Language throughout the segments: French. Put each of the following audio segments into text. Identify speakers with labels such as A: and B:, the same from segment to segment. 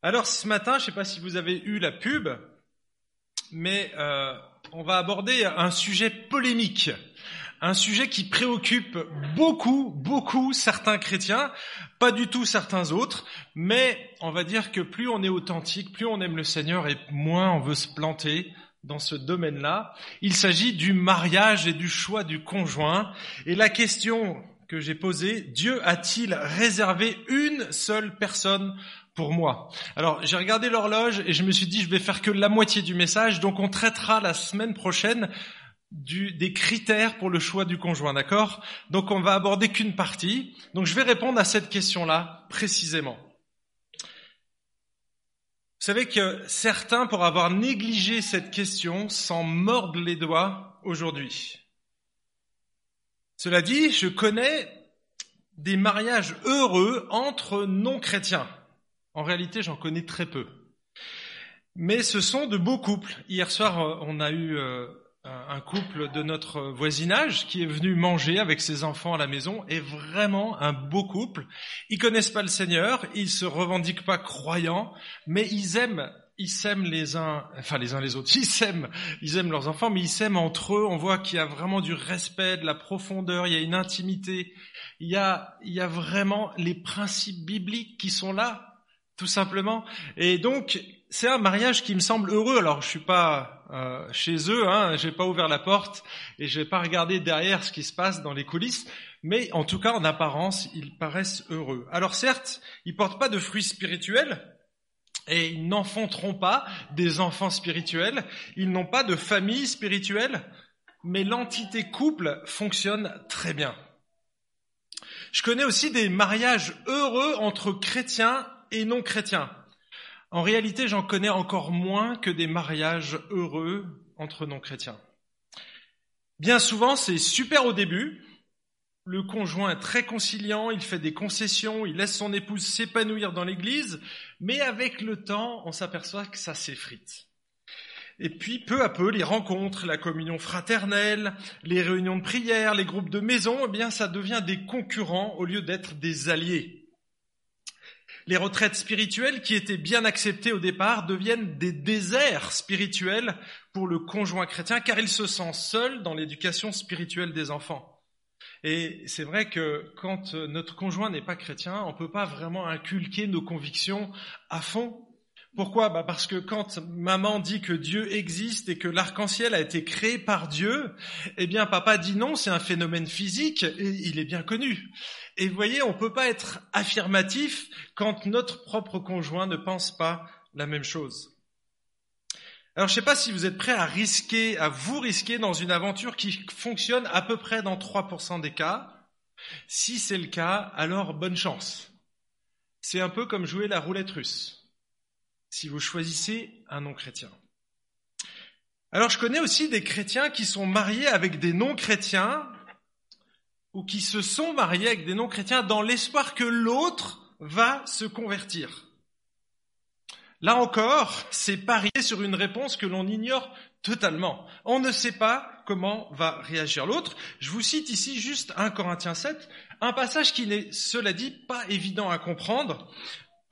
A: Alors ce matin, je ne sais pas si vous avez eu la pub, mais euh, on va aborder un sujet polémique, un sujet qui préoccupe beaucoup, beaucoup certains chrétiens, pas du tout certains autres, mais on va dire que plus on est authentique, plus on aime le Seigneur et moins on veut se planter dans ce domaine-là. Il s'agit du mariage et du choix du conjoint. Et la question que j'ai posée, Dieu a-t-il réservé une seule personne pour moi. Alors j'ai regardé l'horloge et je me suis dit je vais faire que la moitié du message, donc on traitera la semaine prochaine du, des critères pour le choix du conjoint, d'accord? Donc on va aborder qu'une partie. Donc je vais répondre à cette question-là précisément. Vous savez que certains, pour avoir négligé cette question, s'en mordent les doigts aujourd'hui. Cela dit, je connais des mariages heureux entre non-chrétiens. En réalité, j'en connais très peu. Mais ce sont de beaux couples. Hier soir, euh, on a eu euh, un couple de notre voisinage qui est venu manger avec ses enfants à la maison et vraiment un beau couple. Ils connaissent pas le Seigneur, ils se revendiquent pas croyants, mais ils aiment ils s'aiment les uns, enfin les uns les autres, ils s'aiment, ils aiment leurs enfants, mais ils s'aiment entre eux. On voit qu'il y a vraiment du respect, de la profondeur, il y a une intimité, il y a, il y a vraiment les principes bibliques qui sont là tout simplement. Et donc, c'est un mariage qui me semble heureux. Alors, je suis pas euh, chez eux, hein, j'ai pas ouvert la porte et j'ai pas regardé derrière ce qui se passe dans les coulisses, mais en tout cas, en apparence, ils paraissent heureux. Alors, certes, ils portent pas de fruits spirituels. Et ils n'enfanteront pas des enfants spirituels, ils n'ont pas de famille spirituelle, mais l'entité couple fonctionne très bien. Je connais aussi des mariages heureux entre chrétiens et non chrétiens. En réalité, j'en connais encore moins que des mariages heureux entre non chrétiens. Bien souvent, c'est super au début. Le conjoint est très conciliant, il fait des concessions, il laisse son épouse s'épanouir dans l'église, mais avec le temps, on s'aperçoit que ça s'effrite. Et puis, peu à peu, les rencontres, la communion fraternelle, les réunions de prière, les groupes de maison, eh bien, ça devient des concurrents au lieu d'être des alliés. Les retraites spirituelles qui étaient bien acceptées au départ deviennent des déserts spirituels pour le conjoint chrétien car il se sent seul dans l'éducation spirituelle des enfants. Et c'est vrai que quand notre conjoint n'est pas chrétien, on ne peut pas vraiment inculquer nos convictions à fond pourquoi? Bah Parce que quand maman dit que Dieu existe et que l'arc-en-ciel a été créé par Dieu, eh bien papa dit non, c'est un phénomène physique et il est bien connu. Et vous voyez, on ne peut pas être affirmatif quand notre propre conjoint ne pense pas la même chose. Alors je ne sais pas si vous êtes prêts à risquer, à vous risquer dans une aventure qui fonctionne à peu près dans 3% des cas. Si c'est le cas, alors bonne chance. C'est un peu comme jouer la roulette russe si vous choisissez un non-chrétien. Alors je connais aussi des chrétiens qui sont mariés avec des non-chrétiens ou qui se sont mariés avec des non-chrétiens dans l'espoir que l'autre va se convertir. Là encore, c'est parier sur une réponse que l'on ignore totalement. On ne sait pas comment va réagir l'autre. Je vous cite ici juste 1 Corinthiens 7, un passage qui n'est, cela dit, pas évident à comprendre,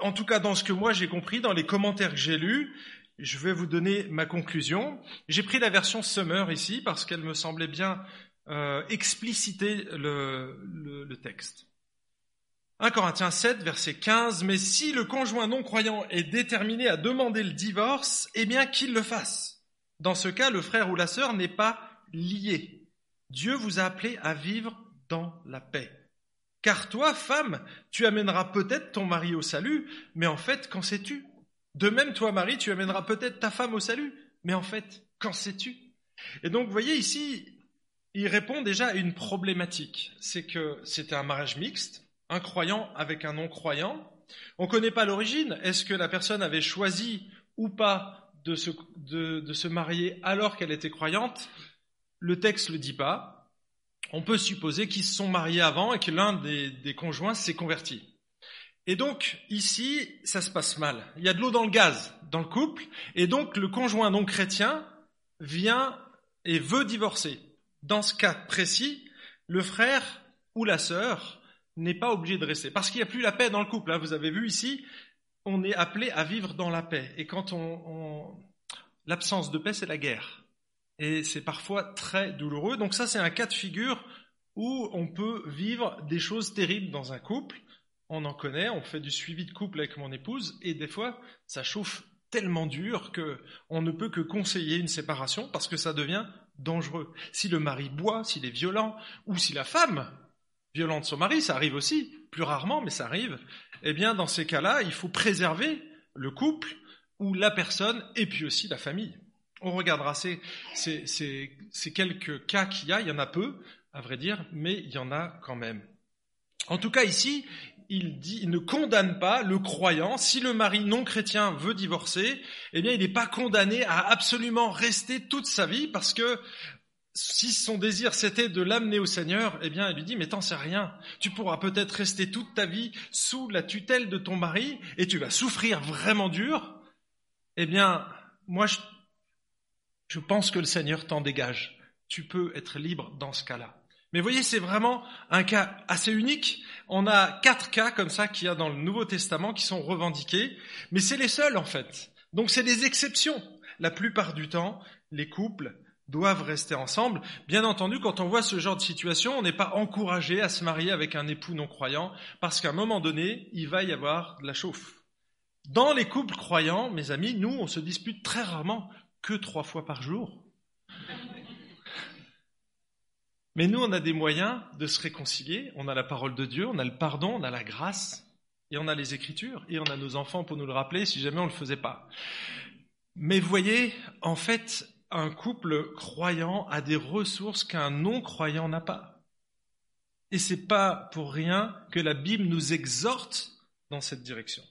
A: en tout cas dans ce que moi j'ai compris, dans les commentaires que j'ai lus, je vais vous donner ma conclusion. J'ai pris la version Summer ici parce qu'elle me semblait bien euh, expliciter le, le, texte. 1 Corinthiens 7, verset 15, Mais si le conjoint non croyant est déterminé à demander le divorce, eh bien qu'il le fasse. Dans ce cas, le frère ou la sœur n'est pas lié. Dieu vous a appelé à vivre dans la paix. Car toi, femme, tu amèneras peut-être ton mari au salut, mais en fait, qu'en sais-tu? De même, toi, mari, tu amèneras peut-être ta femme au salut, mais en fait, qu'en sais-tu? Et donc, vous voyez ici, il répond déjà à une problématique. C'est que c'était un mariage mixte, un croyant avec un non-croyant. On ne connaît pas l'origine. Est-ce que la personne avait choisi ou pas de se, marier alors qu'elle était croyante? Le texte ne le dit pas on peut supposer qu'ils se sont mariés avant et que l'un des, conjoints s'est converti. Et donc, ici, ça se passe mal. Il y a de l'eau dans le gaz dans le couple, et donc le conjoint non chrétien vient et veut divorcer. Dans ce cas précis, le frère ou la sœur n'est pas obligé de rester, parce qu'il n'y a plus la paix dans le couple. Hein. Vous avez vu ici, on est appelé à vivre dans la paix. Et quand on, l'absence de paix, c'est la guerre. Et c'est parfois très douloureux. Donc ça, c'est un cas de figure où on peut vivre des choses terribles dans un couple. On en connaît, on fait du suivi de couple avec mon épouse, et des fois, ça chauffe tellement dur que on ne peut que conseiller une séparation parce que ça devient dangereux. Si le mari boit, s'il est violent, ou si la femme violente son mari, ça arrive aussi, plus rarement, mais ça arrive, eh bien, dans ces cas-là, il faut préserver le couple ou la personne et puis aussi la famille. On regardera ces, ces, ces quelques cas qu'il y a, il y en a peu, à vrai dire, mais il y en a quand même. En tout cas, ici, il dit, il ne condamne pas le croyant. Si le mari non chrétien veut divorcer, eh bien, il n'est pas condamné à absolument rester toute sa vie parce que si son désir c'était de l'amener au Seigneur, eh bien, il lui dit, mais t'en sais rien. Tu pourras peut-être rester toute ta vie sous la tutelle de ton mari et tu vas souffrir vraiment dur. Eh bien, moi, je, je pense que le Seigneur t'en dégage. Tu peux être libre dans ce cas-là. Mais voyez, c'est vraiment un cas assez unique. On a quatre cas comme ça qu'il y a dans le Nouveau Testament qui sont revendiqués, mais c'est les seuls en fait. Donc c'est des exceptions. La plupart du temps, les couples doivent rester ensemble. Bien entendu, quand on voit ce genre de situation, on n'est pas encouragé à se marier avec un époux non croyant, parce qu'à un moment donné, il va y avoir de la chauffe. Dans les couples croyants, mes amis, nous, on se dispute très rarement que trois fois par jour. Mais nous, on a des moyens de se réconcilier. On a la parole de Dieu, on a le pardon, on a la grâce, et on a les Écritures, et on a nos enfants pour nous le rappeler si jamais on ne le faisait pas. Mais voyez, en fait, un couple croyant a des ressources qu'un non-croyant n'a pas. Et c'est pas pour rien que la Bible nous exhorte dans cette direction.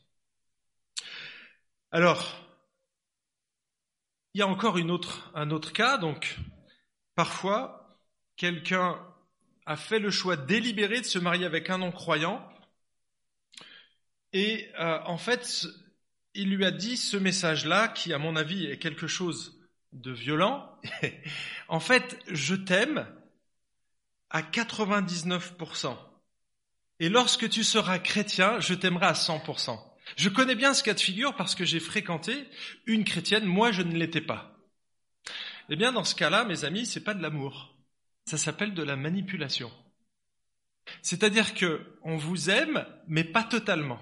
A: Alors, il y a encore un autre cas, donc parfois quelqu'un a fait le choix délibéré de se marier avec un non-croyant, et euh, en fait, il lui a dit ce message-là, qui à mon avis est quelque chose de violent. en fait, je t'aime à 99%. Et lorsque tu seras chrétien, je t'aimerai à 100%. Je connais bien ce cas de figure parce que j'ai fréquenté une chrétienne, moi je ne l'étais pas. Eh bien, dans ce cas-là, mes amis, c'est pas de l'amour. Ça s'appelle de la manipulation. C'est-à-dire que on vous aime, mais pas totalement.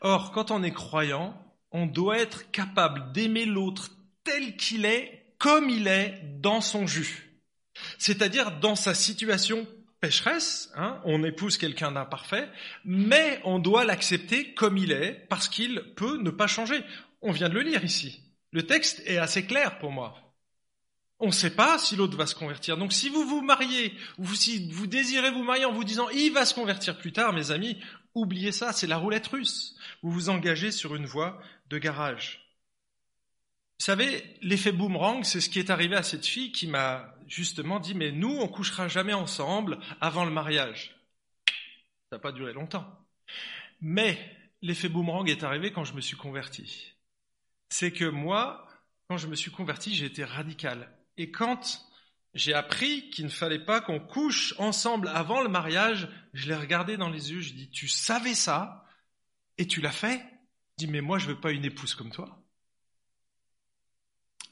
A: Or, quand on est croyant, on doit être capable d'aimer l'autre tel qu'il est, comme il est, dans son jus. C'est-à-dire dans sa situation pécheresse, hein, on épouse quelqu'un d'imparfait, mais on doit l'accepter comme il est, parce qu'il peut ne pas changer. On vient de le lire ici. Le texte est assez clair pour moi. On ne sait pas si l'autre va se convertir. Donc si vous vous mariez, ou si vous désirez vous marier en vous disant il va se convertir plus tard, mes amis, oubliez ça, c'est la roulette russe. Vous vous engagez sur une voie de garage. Vous savez, l'effet boomerang, c'est ce qui est arrivé à cette fille qui m'a justement dit mais nous, on couchera jamais ensemble avant le mariage. Ça n'a pas duré longtemps. Mais l'effet boomerang est arrivé quand je me suis converti. C'est que moi, quand je me suis converti, j'ai été radical. Et quand j'ai appris qu'il ne fallait pas qu'on couche ensemble avant le mariage, je l'ai regardé dans les yeux, je dis, tu savais ça et tu l'as fait? Je dis, mais moi, je veux pas une épouse comme toi.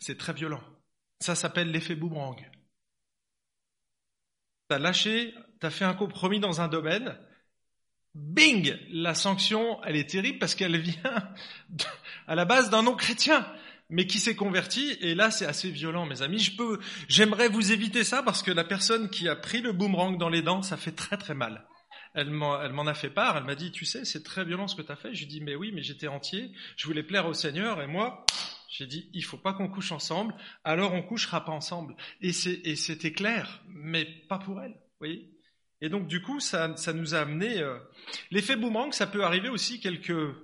A: C'est très violent. Ça s'appelle l'effet boomerang. T'as lâché, t'as fait un compromis dans un domaine, bing, la sanction, elle est terrible parce qu'elle vient à la base d'un non-chrétien mais qui s'est converti, et là c'est assez violent, mes amis. Je peux, j'aimerais vous éviter ça parce que la personne qui a pris le boomerang dans les dents, ça fait très très mal. Elle m'en, a fait part, elle m'a dit, tu sais, c'est très violent ce que tu as fait. Je lui dis, mais oui, mais j'étais entier, je voulais plaire au Seigneur, et moi, j'ai dit, il faut pas qu'on couche ensemble, alors on couchera pas ensemble. Et, c'était clair, mais pas pour elle, vous voyez Et donc du coup, ça, ça nous a amené... Euh, l'effet boomerang, ça peut arriver aussi quelques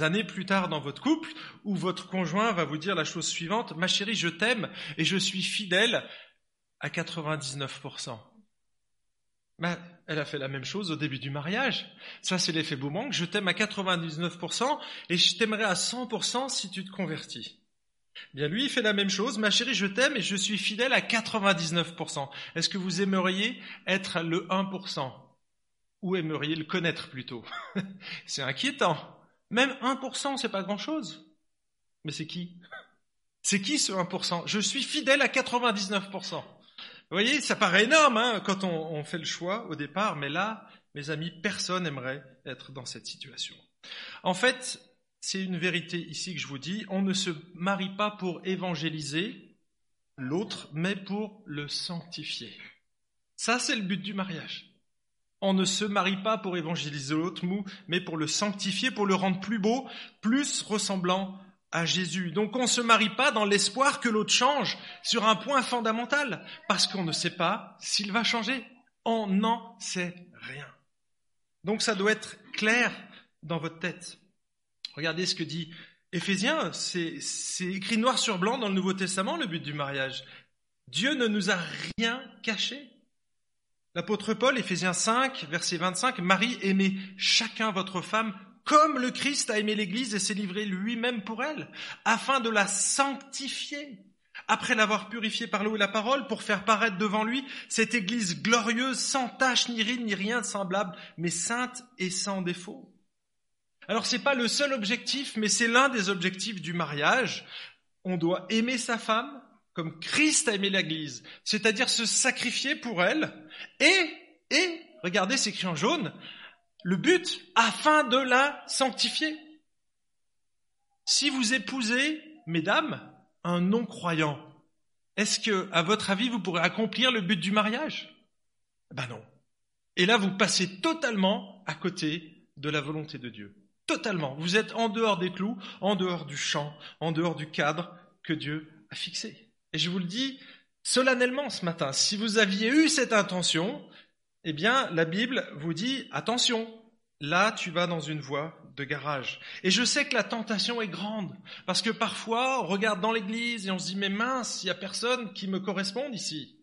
A: années plus tard dans votre couple, où votre conjoint va vous dire la chose suivante, ma chérie, je t'aime et je suis fidèle à 99%. Mais elle a fait la même chose au début du mariage. Ça, c'est l'effet boomerang. Je t'aime à 99% et je t'aimerai à 100% si tu te convertis. Bien, lui, il fait la même chose. Ma chérie, je t'aime et je suis fidèle à 99%. Est-ce que vous aimeriez être le 1% Ou aimeriez le connaître plutôt? C'est inquiétant. Même 1%, c'est pas grand-chose. Mais c'est qui? C'est qui ce 1% Je suis fidèle à 99%. Vous voyez, ça paraît énorme hein, quand on, on fait le choix au départ, mais là, mes amis, personne n'aimerait être dans cette situation. En fait, c'est une vérité ici que je vous dis, on ne se marie pas pour évangéliser l'autre, mais pour le sanctifier. Ça, c'est le but du mariage. On ne se marie pas pour évangéliser l'autre, mais pour le sanctifier, pour le rendre plus beau, plus ressemblant à Jésus. Donc on ne se marie pas dans l'espoir que l'autre change sur un point fondamental, parce qu'on ne sait pas s'il va changer. On n'en sait rien. Donc ça doit être clair dans votre tête. Regardez ce que dit Éphésiens, c'est écrit noir sur blanc dans le Nouveau Testament le but du mariage. Dieu ne nous a rien caché. L'apôtre Paul, Éphésiens 5, verset 25, Marie, aimez chacun votre femme comme le Christ a aimé l'Église et s'est livré lui-même pour elle, afin de la sanctifier, après l'avoir purifiée par l'eau et la parole, pour faire paraître devant lui cette Église glorieuse, sans tache ni ride ni rien de semblable, mais sainte et sans défaut. Alors c'est pas le seul objectif, mais c'est l'un des objectifs du mariage. On doit aimer sa femme comme Christ a aimé l'Église, c'est-à-dire se sacrifier pour elle. Et, et, regardez, c'est écrit en jaune, le but afin de la sanctifier. Si vous épousez, mesdames, un non-croyant, est-ce que, à votre avis, vous pourrez accomplir le but du mariage? Ben non. Et là, vous passez totalement à côté de la volonté de Dieu. Totalement. Vous êtes en dehors des clous, en dehors du champ, en dehors du cadre que Dieu a fixé. Et je vous le dis solennellement ce matin, si vous aviez eu cette intention, eh bien, la Bible vous dit, attention, là, tu vas dans une voie de garage. Et je sais que la tentation est grande, parce que parfois, on regarde dans l'église et on se dit, mais mince, il n'y a personne qui me corresponde ici.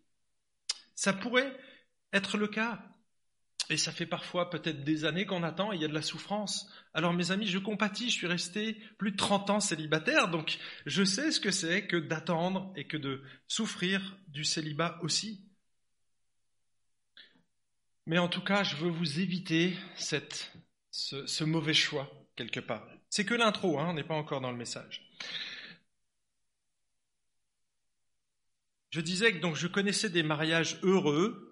A: Ça pourrait être le cas. Et ça fait parfois peut-être des années qu'on attend et il y a de la souffrance. Alors mes amis, je compatis, je suis resté plus de 30 ans célibataire, donc je sais ce que c'est que d'attendre et que de souffrir du célibat aussi. Mais en tout cas, je veux vous éviter cette, ce, mauvais choix quelque part. C'est que l'intro, hein, on n'est pas encore dans le message. Je disais que donc je connaissais des mariages heureux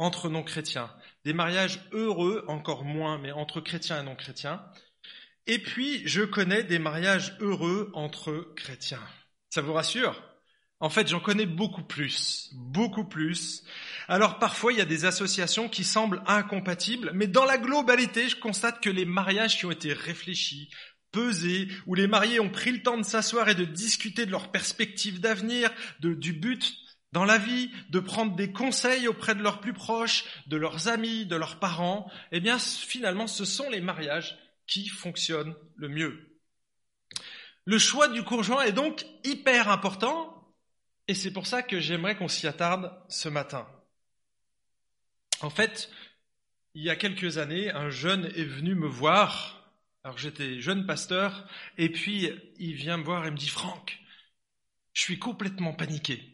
A: entre non-chrétiens. Des mariages heureux, encore moins, mais entre chrétiens et non-chrétiens. Et puis, je connais des mariages heureux entre chrétiens. Ça vous rassure? En fait, j'en connais beaucoup plus, beaucoup plus. Alors parfois, il y a des associations qui semblent incompatibles, mais dans la globalité, je constate que les mariages qui ont été réfléchis, pesés, où les mariés ont pris le temps de s'asseoir et de discuter de leurs perspectives d'avenir, du but dans la vie, de prendre des conseils auprès de leurs plus proches, de leurs amis, de leurs parents, eh bien finalement ce sont les mariages qui fonctionnent le mieux. Le choix du conjoint est donc hyper important et c'est pour ça que j'aimerais qu'on s'y attarde ce matin. En fait, il y a quelques années, un jeune est venu me voir, alors j'étais jeune pasteur, et puis il vient me voir et me dit Franck, je suis complètement paniqué.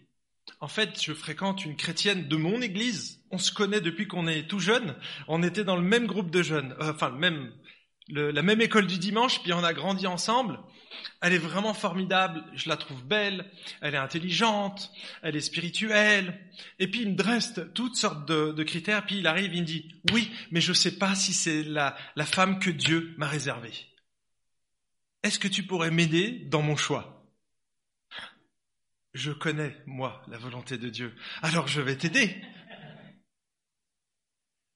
A: En fait, je fréquente une chrétienne de mon église. On se connaît depuis qu'on est tout jeune. On était dans le même groupe de jeunes, euh, enfin même, la même école du dimanche, puis on a grandi ensemble. Elle est vraiment formidable, je la trouve belle, elle est intelligente, elle est spirituelle. Et puis il me dresse toutes sortes de, critères, puis il arrive, il me dit, oui, mais je ne sais pas si c'est la femme que Dieu m'a réservée. Est-ce que tu pourrais m'aider dans mon choix? Je connais, moi, la volonté de Dieu. Alors je vais t'aider.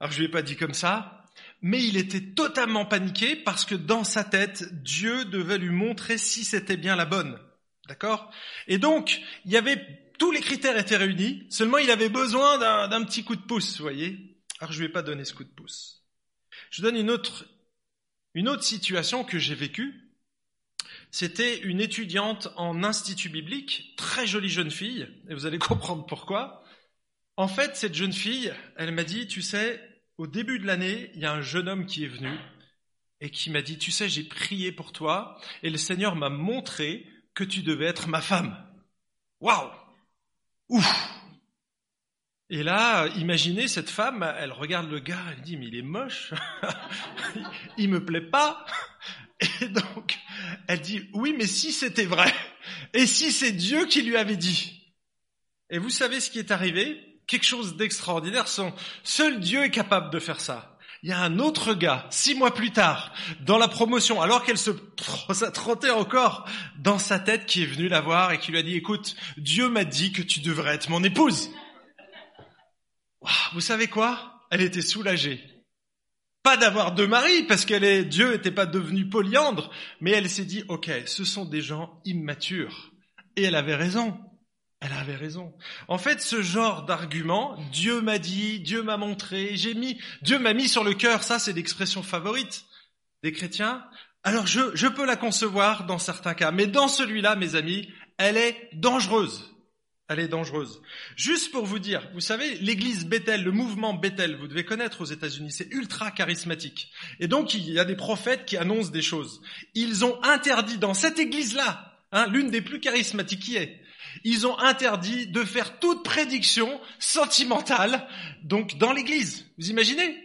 A: Alors je lui ai pas dit comme ça, mais il était totalement paniqué parce que dans sa tête, Dieu devait lui montrer si c'était bien la bonne. D'accord? Et donc, il y avait tous les critères étaient réunis, seulement il avait besoin d'un petit coup de pouce, vous voyez? Alors je lui ai pas donné ce coup de pouce. Je donne une autre une autre situation que j'ai vécue c'était une étudiante en institut biblique, très jolie jeune fille, et vous allez comprendre pourquoi. En fait, cette jeune fille, elle m'a dit, tu sais, au début de l'année, il y a un jeune homme qui est venu et qui m'a dit, tu sais, j'ai prié pour toi et le Seigneur m'a montré que tu devais être ma femme. Waouh Ouf Et là, imaginez cette femme, elle regarde le gars, elle dit, mais il est moche, il me plaît pas, Et donc, elle dit, oui, mais si c'était vrai, et si c'est Dieu qui lui avait dit. Et vous savez ce qui est arrivé? Quelque chose d'extraordinaire. Seul Dieu est capable de faire ça. Il y a un autre gars, six mois plus tard, dans la promotion, alors qu'elle se trottait encore dans sa tête, qui est venu la voir et qui lui a dit, écoute, Dieu m'a dit que tu devrais être mon épouse. Vous savez quoi? Elle était soulagée. Pas d'avoir deux maris, parce qu'elle est, Dieu n'était pas devenu polyandre, mais elle s'est dit, ok, ce sont des gens immatures. Et elle avait raison. Elle avait raison. En fait, ce genre d'argument, Dieu m'a dit, Dieu m'a montré, j'ai mis, Dieu m'a mis sur le cœur, ça c'est l'expression favorite des chrétiens. Alors je, je peux la concevoir dans certains cas, mais dans celui-là, mes amis, elle est dangereuse. Elle est dangereuse. Juste pour vous dire, vous savez, l'église Bethel, le mouvement Bethel, vous devez connaître aux États-Unis, c'est ultra charismatique. Et donc, il y a des prophètes qui annoncent des choses. Ils ont interdit dans cette église-là, hein, l'une des plus charismatiques qui est, ils ont interdit de faire toute prédiction sentimentale, donc dans l'église. Vous imaginez?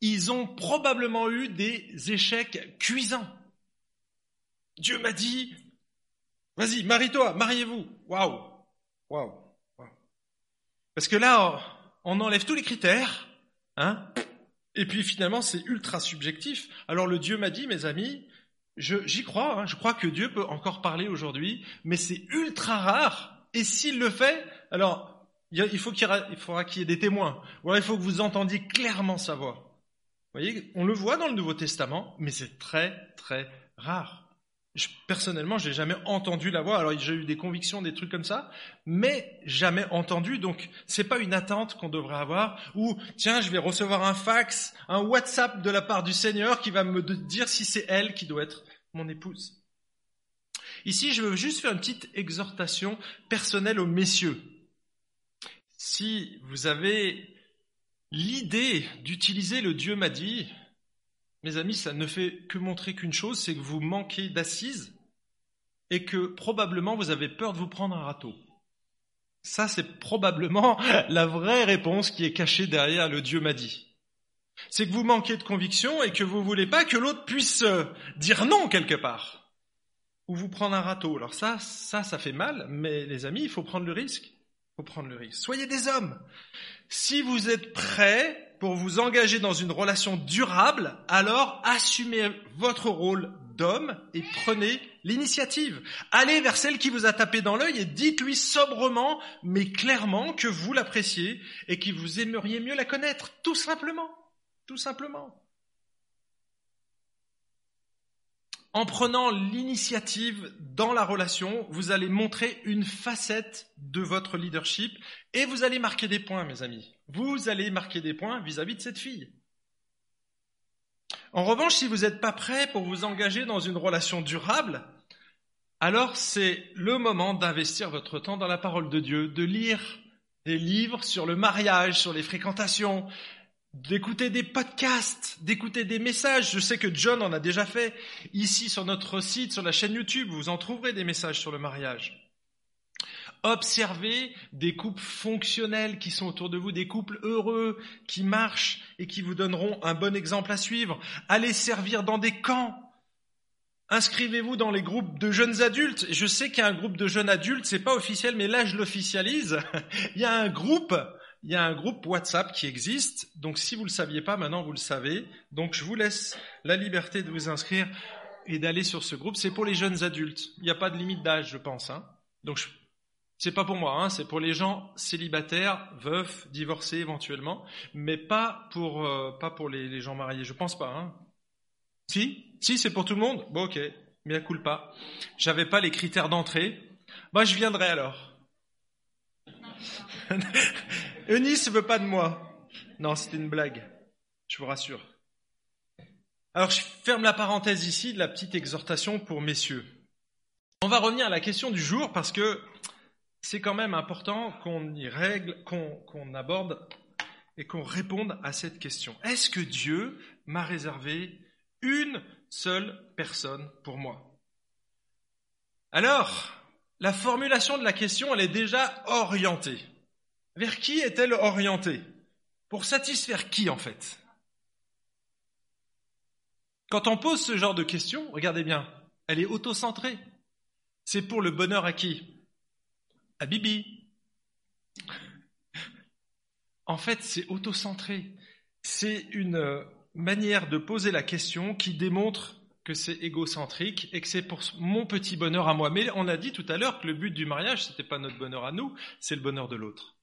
A: Ils ont probablement eu des échecs cuisants. Dieu m'a dit, Vas-y, marie-toi, mariez-vous. Waouh, waouh, Parce que là, on enlève tous les critères, hein, et puis finalement, c'est ultra subjectif. Alors le Dieu m'a dit, mes amis, j'y crois, hein, je crois que Dieu peut encore parler aujourd'hui, mais c'est ultra rare. Et s'il le fait, alors il, faut qu'il il faudra qu'il y ait des témoins. Ou il faut que vous entendiez clairement sa voix. Vous voyez, on le voit dans le Nouveau Testament, mais c'est très très rare. Je, personnellement, j'ai jamais entendu la voix. Alors, j'ai eu des convictions, des trucs comme ça, mais jamais entendu. Donc, c'est pas une attente qu'on devrait avoir. Ou tiens, je vais recevoir un fax, un WhatsApp de la part du Seigneur qui va me dire si c'est elle qui doit être mon épouse. Ici, je veux juste faire une petite exhortation personnelle aux messieurs. Si vous avez l'idée d'utiliser le Dieu m'a dit, mes amis, ça ne fait que montrer qu'une chose, c'est que vous manquez d'assises et que probablement vous avez peur de vous prendre un râteau. Ça, c'est probablement la vraie réponse qui est cachée derrière le Dieu m'a dit. C'est que vous manquez de conviction et que vous voulez pas que l'autre puisse euh, dire non quelque part. Ou vous prendre un râteau. Alors ça, ça, ça fait mal, mais les amis, il faut prendre le risque. Il faut prendre le risque. Soyez des hommes. Si vous êtes prêts pour vous engager dans une relation durable, alors assumez votre rôle d'homme et prenez l'initiative. Allez vers celle qui vous a tapé dans l'œil et dites-lui sobrement, mais clairement, que vous l'appréciez et que vous aimeriez mieux la connaître, tout simplement. Tout simplement. En prenant l'initiative dans la relation, vous allez montrer une facette de votre leadership et vous allez marquer des points, mes amis. Vous allez marquer des points vis-à-vis de cette fille. En revanche, si vous n'êtes pas prêt pour vous engager dans une relation durable, alors c'est le moment d'investir votre temps dans la parole de Dieu, de lire des livres sur le mariage, sur les fréquentations, d'écouter des podcasts, d'écouter des messages. Je sais que John en a déjà fait. Ici, sur notre site, sur la chaîne YouTube, vous en trouverez des messages sur le mariage. Observez des couples fonctionnels qui sont autour de vous, des couples heureux, qui marchent et qui vous donneront un bon exemple à suivre. Allez servir dans des camps. Inscrivez-vous dans les groupes de jeunes adultes. Je sais qu'il y a un groupe de jeunes adultes, c'est pas officiel, mais là je l'officialise. Il y a un groupe il y a un groupe WhatsApp qui existe. Donc si vous le saviez pas, maintenant vous le savez. Donc je vous laisse la liberté de vous inscrire et d'aller sur ce groupe. C'est pour les jeunes adultes. Il n'y a pas de limite d'âge, je pense. Hein. Donc je... c'est pas pour moi. Hein. C'est pour les gens célibataires, veufs, divorcés éventuellement, mais pas pour euh, pas pour les, les, gens mariés. Je pense pas. Hein. Si, si, c'est pour tout le monde? Bon, ok. Mais à coule pas. J'avais pas les critères d'entrée. Bah, je viendrai alors. Eunice veut pas de moi. Non, c'était une blague. Je vous rassure. Alors, je ferme la parenthèse ici de la petite exhortation pour messieurs. On va revenir à la question du jour parce que c'est quand même important qu'on y règle, qu'on aborde et qu'on réponde à cette question. Est-ce que Dieu m'a réservé une seule personne pour moi? Alors, la formulation de la question, elle est déjà orientée. Vers qui est-elle orientée? Pour satisfaire qui en fait? Quand on pose ce genre de questions, regardez bien, elle est auto-centrée. C'est pour le bonheur à qui? À Bibi. En fait, c'est auto-centré. C'est une euh, manière de poser la question qui démontre que c'est égocentrique et que c'est pour mon petit bonheur à moi. Mais on a dit tout à l'heure que le but du mariage, ce n'était pas notre bonheur à nous, c'est le bonheur de l'autre.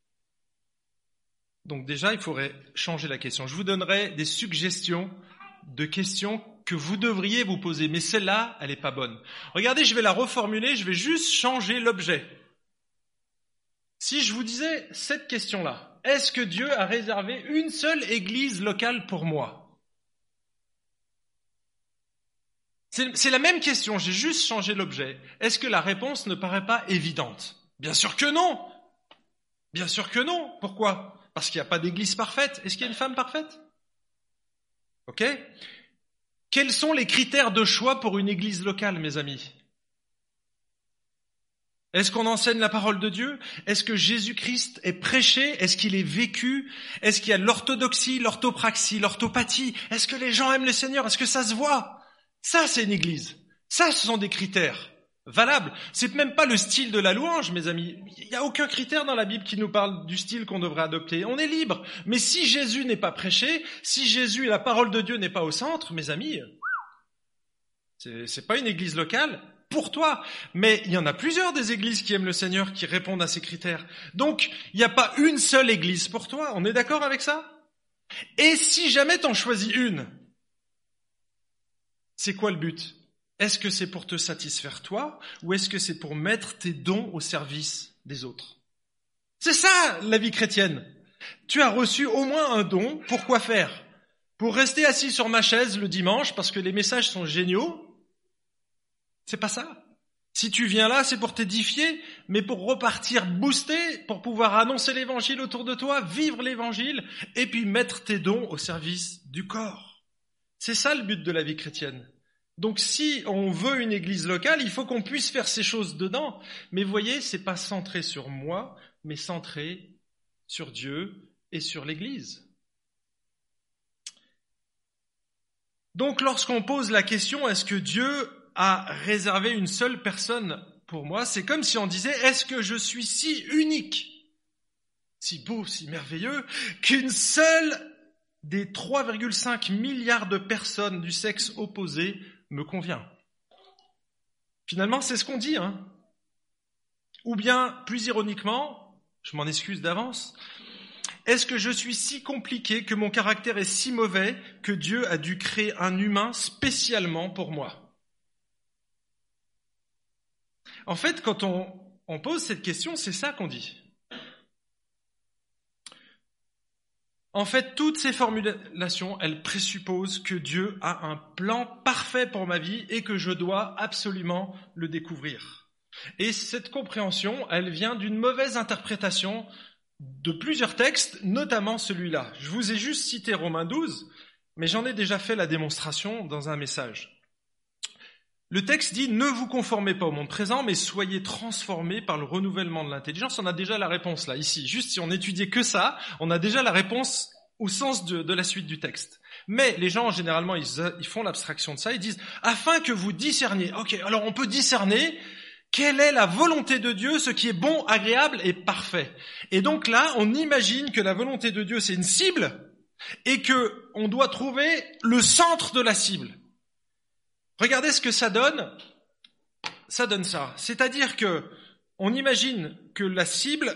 A: Donc déjà, il faudrait changer la question. Je vous donnerai des suggestions de questions que vous devriez vous poser, mais celle-là, elle n'est pas bonne. Regardez, je vais la reformuler, je vais juste changer l'objet. Si je vous disais cette question-là, est-ce que Dieu a réservé une seule église locale pour moi? C'est la même question, j'ai juste changé l'objet. Est-ce que la réponse ne paraît pas évidente? Bien sûr que non! Bien sûr que non. Pourquoi? Parce qu'il n'y a pas d'église parfaite. Est-ce qu'il y a une femme parfaite? Ok? Quels sont les critères de choix pour une église locale, mes amis? Est-ce qu'on enseigne la parole de Dieu? Est-ce que Jésus-Christ est prêché? Est-ce qu'il est vécu? Est-ce qu'il y a l'orthodoxie, l'orthopraxie, l'orthopathie? Est-ce que les gens aiment le Seigneur? Est-ce que ça se voit? Ça, c'est une église. Ça, ce sont des critères valables. C'est même pas le style de la louange, mes amis. Il n'y a aucun critère dans la Bible qui nous parle du style qu'on devrait adopter. On est libre. Mais si Jésus n'est pas prêché, si Jésus et la parole de Dieu n'est pas au centre, mes amis, c'est pas une église locale pour toi. Mais il y en a plusieurs des églises qui aiment le Seigneur, qui répondent à ces critères. Donc, il n'y a pas une seule église pour toi. On est d'accord avec ça? Et si jamais t'en choisis une, c'est quoi le but? Est-ce que c'est pour te satisfaire toi ou est-ce que c'est pour mettre tes dons au service des autres? C'est ça la vie chrétienne. Tu as reçu au moins un don, pour quoi faire? Pour rester assis sur ma chaise le dimanche parce que les messages sont géniaux C'est pas ça. Si tu viens là, c'est pour t'édifier, mais pour repartir boosté, pour pouvoir annoncer l'évangile autour de toi, vivre l'évangile, et puis mettre tes dons au service du corps. C'est ça le but de la vie chrétienne. Donc si on veut une église locale, il faut qu'on puisse faire ces choses dedans. Mais voyez, c'est pas centré sur moi, mais centré sur Dieu et sur l'église. Donc lorsqu'on pose la question est-ce que Dieu a réservé une seule personne pour moi, c'est comme si on disait est-ce que je suis si unique, si beau, si merveilleux, qu'une seule des 3,5 milliards de personnes du sexe opposé me convient? Finalement, c'est ce qu'on dit. Hein. Ou bien, plus ironiquement, je m'en excuse d'avance, est-ce que je suis si compliqué que mon caractère est si mauvais que Dieu a dû créer un humain spécialement pour moi? En fait, quand on, pose cette question, c'est ça qu'on dit. En fait, toutes ces formulations, elles présupposent que Dieu a un plan parfait pour ma vie et que je dois absolument le découvrir. Et cette compréhension, elle vient d'une mauvaise interprétation de plusieurs textes, notamment celui-là. Je vous ai juste cité Romains 12, mais j'en ai déjà fait la démonstration dans un message. Le texte dit ne vous conformez pas au monde présent, mais soyez transformés par le renouvellement de l'intelligence. On a déjà la réponse là, ici. Juste si on étudiait que ça, on a déjà la réponse au sens de, la suite du texte. Mais les gens, généralement, ils, ils font l'abstraction de ça, ils disent, afin que vous discerniez. Ok, alors on peut discerner quelle est la volonté de Dieu, ce qui est bon, agréable et parfait. Et donc là, on imagine que la volonté de Dieu, c'est une cible et que on doit trouver le centre de la cible. Regardez ce que ça donne. Ça donne ça. C'est-à-dire que on imagine que la cible,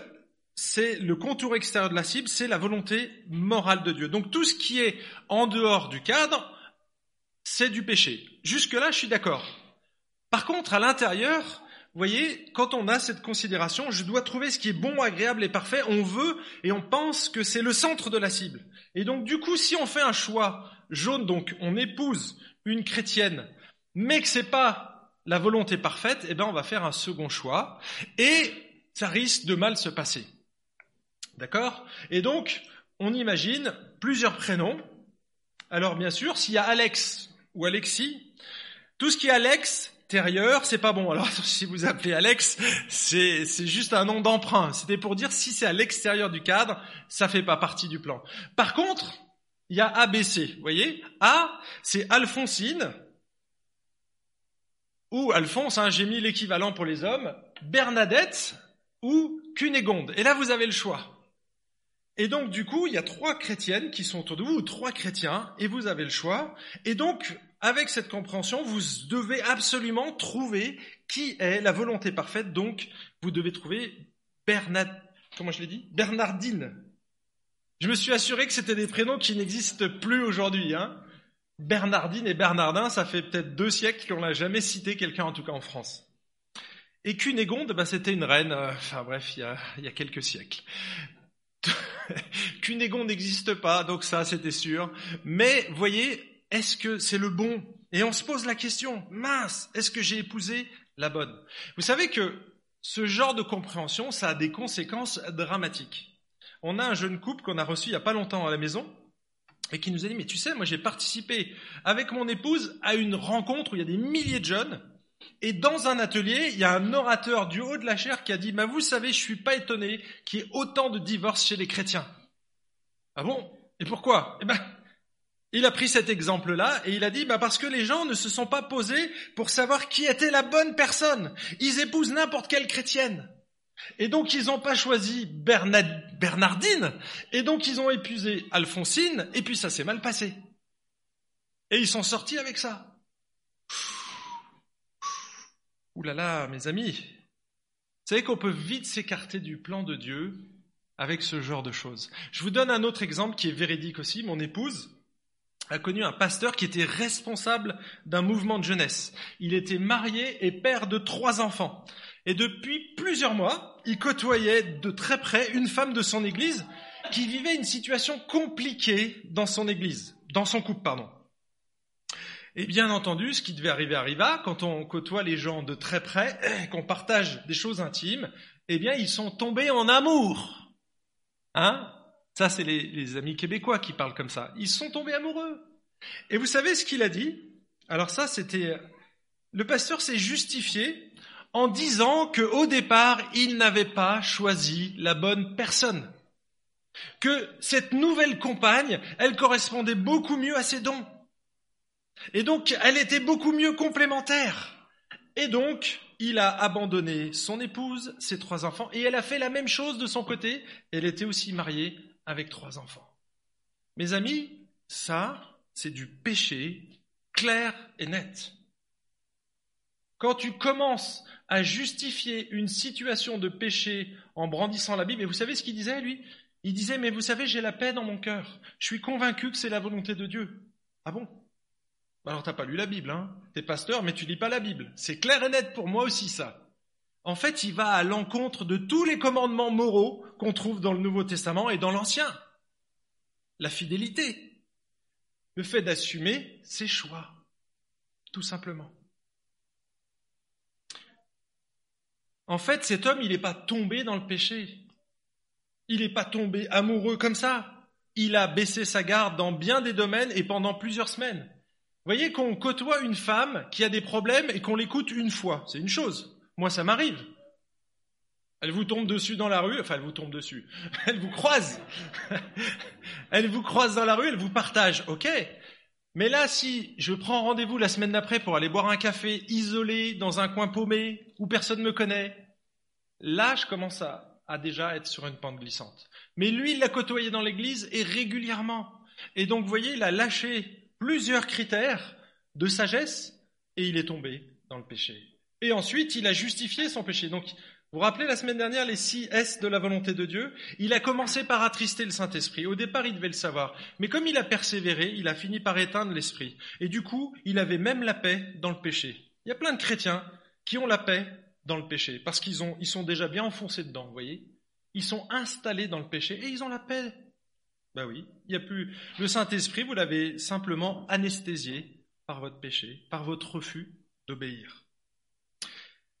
A: c'est le contour extérieur de la cible, c'est la volonté morale de Dieu. Donc tout ce qui est en dehors du cadre, c'est du péché. Jusque-là, je suis d'accord. Par contre, à l'intérieur, vous voyez, quand on a cette considération, je dois trouver ce qui est bon, agréable et parfait, on veut et on pense que c'est le centre de la cible. Et donc du coup, si on fait un choix jaune, donc on épouse une chrétienne mais que c'est pas la volonté parfaite, eh ben on va faire un second choix et ça risque de mal se passer. D'accord? Et donc, on imagine plusieurs prénoms. Alors bien sûr, s'il y a Alex ou Alexis, tout ce qui est Alex, extérieur, c'est pas bon. Alors si vous appelez Alex, c'est juste un nom d'emprunt. C'était pour dire si c'est à l'extérieur du cadre, ça fait pas partie du plan. Par contre, il y a ABC. Vous voyez? A, c'est Alphonsine, ou Alphonse, hein, j'ai mis l'équivalent pour les hommes, Bernadette ou Cunégonde. Et là, vous avez le choix. Et donc, du coup, il y a trois chrétiennes qui sont autour de vous, ou trois chrétiens, et vous avez le choix. Et donc, avec cette compréhension, vous devez absolument trouver qui est la volonté parfaite. Donc, vous devez trouver Bernard, comment je l'ai dit? Bernardine. Je me suis assuré que c'était des prénoms qui n'existent plus aujourd'hui. Hein. Bernardine et Bernardin, ça fait peut-être deux siècles qu'on n'a jamais cité quelqu'un, en tout cas en France. Et Cunégonde, bah, c'était une reine, euh, enfin bref, il y, a, il y a quelques siècles. Cunégonde n'existe pas, donc ça c'était sûr. Mais voyez, est-ce que c'est le bon? Et on se pose la question, mince, est-ce que j'ai épousé la bonne? Vous savez que ce genre de compréhension, ça a des conséquences dramatiques. On a un jeune couple qu'on a reçu il n'y a pas longtemps à la maison et qui nous a dit, mais tu sais, moi j'ai participé avec mon épouse à une rencontre où il y a des milliers de jeunes et dans un atelier, il y a un orateur du haut de la chair qui a dit, bah vous savez, je suis pas étonné qu'il y ait autant de divorces chez les chrétiens. Ah bon? Et pourquoi? Eh ben, il a pris cet exemple-là et il a dit, bah parce que les gens ne se sont pas posés pour savoir qui était la bonne personne. Ils épousent n'importe quelle chrétienne. Et donc ils n'ont pas choisi Bernardine, et donc ils ont épuisé Alphonsine, et puis ça s'est mal passé. Et ils sont sortis avec ça. Ouh là là, mes amis, vous savez qu'on peut vite s'écarter du plan de Dieu avec ce genre de choses. Je vous donne un autre exemple qui est véridique aussi. Mon épouse a connu un pasteur qui était responsable d'un mouvement de jeunesse. Il était marié et père de trois enfants. Et depuis plusieurs mois, il côtoyait de très près une femme de son église qui vivait une situation compliquée dans son église, dans son couple, pardon. Et bien entendu, ce qui devait arriver arriva. Quand on côtoie les gens de très près, qu'on partage des choses intimes, eh bien, ils sont tombés en amour. Hein? Ça, c'est les, les, amis québécois qui parlent comme ça. Ils sont tombés amoureux. Et vous savez ce qu'il a dit? Alors ça, c'était... Le pasteur s'est justifié en disant que au départ, il n'avait pas choisi la bonne personne. Que cette nouvelle compagne, elle correspondait beaucoup mieux à ses dons. Et donc, elle était beaucoup mieux complémentaire. Et donc, il a abandonné son épouse, ses trois enfants, et elle a fait la même chose de son côté. Elle était aussi mariée avec trois enfants. Mes amis, ça, c'est du péché clair et net. Quand tu commences à justifier une situation de péché en brandissant la Bible, et vous savez ce qu'il disait, lui? Il disait, mais vous savez, j'ai la paix dans mon cœur. Je suis convaincu que c'est la volonté de Dieu. Ah bon? Alors t'as pas lu la Bible, hein? T'es pasteur, mais tu lis pas la Bible. C'est clair et net pour moi aussi ça. En fait, il va à l'encontre de tous les commandements moraux qu'on trouve dans le Nouveau Testament et dans l'Ancien. La fidélité. Le fait d'assumer ses choix. Tout simplement. En fait, cet homme, il n'est pas tombé dans le péché. Il n'est pas tombé amoureux comme ça. Il a baissé sa garde dans bien des domaines et pendant plusieurs semaines voyez qu'on côtoie une femme qui a des problèmes et qu'on l'écoute une fois. C'est une chose. Moi, ça m'arrive. Elle vous tombe dessus dans la rue, enfin elle vous tombe dessus, elle vous croise, elle vous croise dans la rue, elle vous partage, ok. Mais là, si je prends rendez-vous la semaine d'après pour aller boire un café isolé dans un coin paumé où personne ne me connaît, là, je commence à, déjà être sur une pente glissante. Mais lui, il l'a côtoyé dans l'église et régulièrement. Et donc, vous voyez, il a lâché plusieurs critères de sagesse et il est tombé dans le péché. Et ensuite, il a justifié son péché. Donc, vous vous rappelez la semaine dernière les six S de la volonté de Dieu Il a commencé par attrister le Saint-Esprit. Au départ, il devait le savoir. Mais comme il a persévéré, il a fini par éteindre l'Esprit. Et du coup, il avait même la paix dans le péché. Il y a plein de chrétiens qui ont la paix dans le péché parce qu'ils ils sont déjà bien enfoncés dedans, vous voyez Ils sont installés dans le péché et ils ont la paix ben oui, il n'y a plus. Le Saint-Esprit, vous l'avez simplement anesthésié par votre péché, par votre refus d'obéir.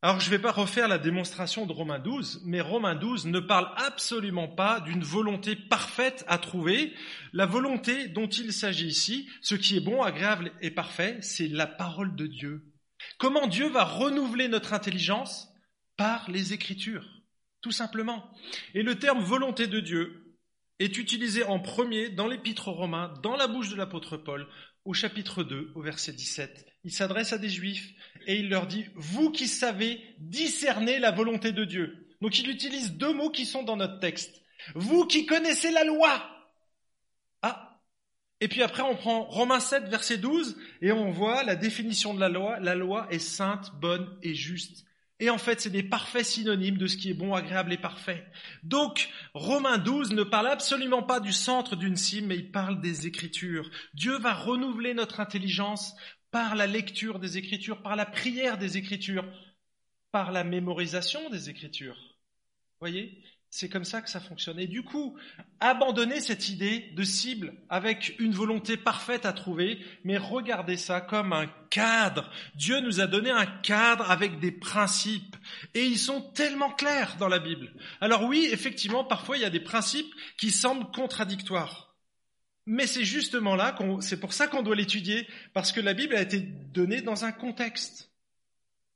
A: Alors, je ne vais pas refaire la démonstration de Romains 12, mais Romains 12 ne parle absolument pas d'une volonté parfaite à trouver. La volonté dont il s'agit ici, ce qui est bon, agréable et parfait, c'est la parole de Dieu. Comment Dieu va renouveler notre intelligence Par les Écritures, tout simplement. Et le terme volonté de Dieu est utilisé en premier dans l'épître aux Romains, dans la bouche de l'apôtre Paul, au chapitre 2, au verset 17. Il s'adresse à des juifs et il leur dit, vous qui savez discerner la volonté de Dieu. Donc il utilise deux mots qui sont dans notre texte. Vous qui connaissez la loi. Et puis après on prend Romains 7, verset 12 et on voit la définition de la loi. La loi est sainte, bonne et juste. Et en fait, c'est des parfaits synonymes de ce qui est bon, agréable et parfait. Donc, Romains 12 ne parle absolument pas du centre d'une cime, mais il parle des Écritures. Dieu va renouveler notre intelligence par la lecture des Écritures, par la prière des Écritures, par la mémorisation des Écritures. Voyez? C'est comme ça que ça fonctionne. Et du coup, abandonner cette idée de cible avec une volonté parfaite à trouver, mais regardez ça comme un cadre. Dieu nous a donné un cadre avec des principes. Et ils sont tellement clairs dans la Bible. Alors oui, effectivement, parfois il y a des principes qui semblent contradictoires. Mais c'est justement là, c'est pour ça qu'on doit l'étudier, parce que la Bible a été donnée dans un contexte.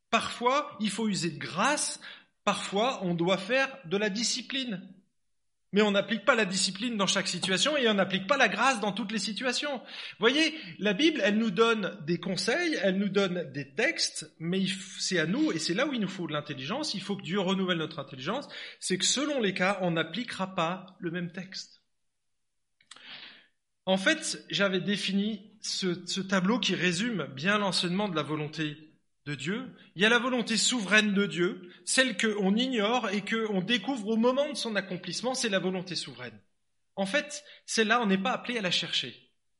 A: Parfois, il faut user de grâce Parfois, on doit faire de la discipline. Mais on n'applique pas la discipline dans chaque situation et on n'applique pas la grâce dans toutes les situations. Vous voyez, la Bible, elle nous donne des conseils, elle nous donne des textes, mais c'est à nous, et c'est là où il nous faut de l'intelligence, il faut que Dieu renouvelle notre intelligence, c'est que selon les cas, on n'appliquera pas le même texte. En fait, j'avais défini ce, ce tableau qui résume bien l'enseignement de la volonté de Dieu, il y a la volonté souveraine de Dieu, celle qu'on ignore et qu'on découvre au moment de son accomplissement, c'est la volonté souveraine. En fait, celle-là, on n'est pas appelé à la chercher.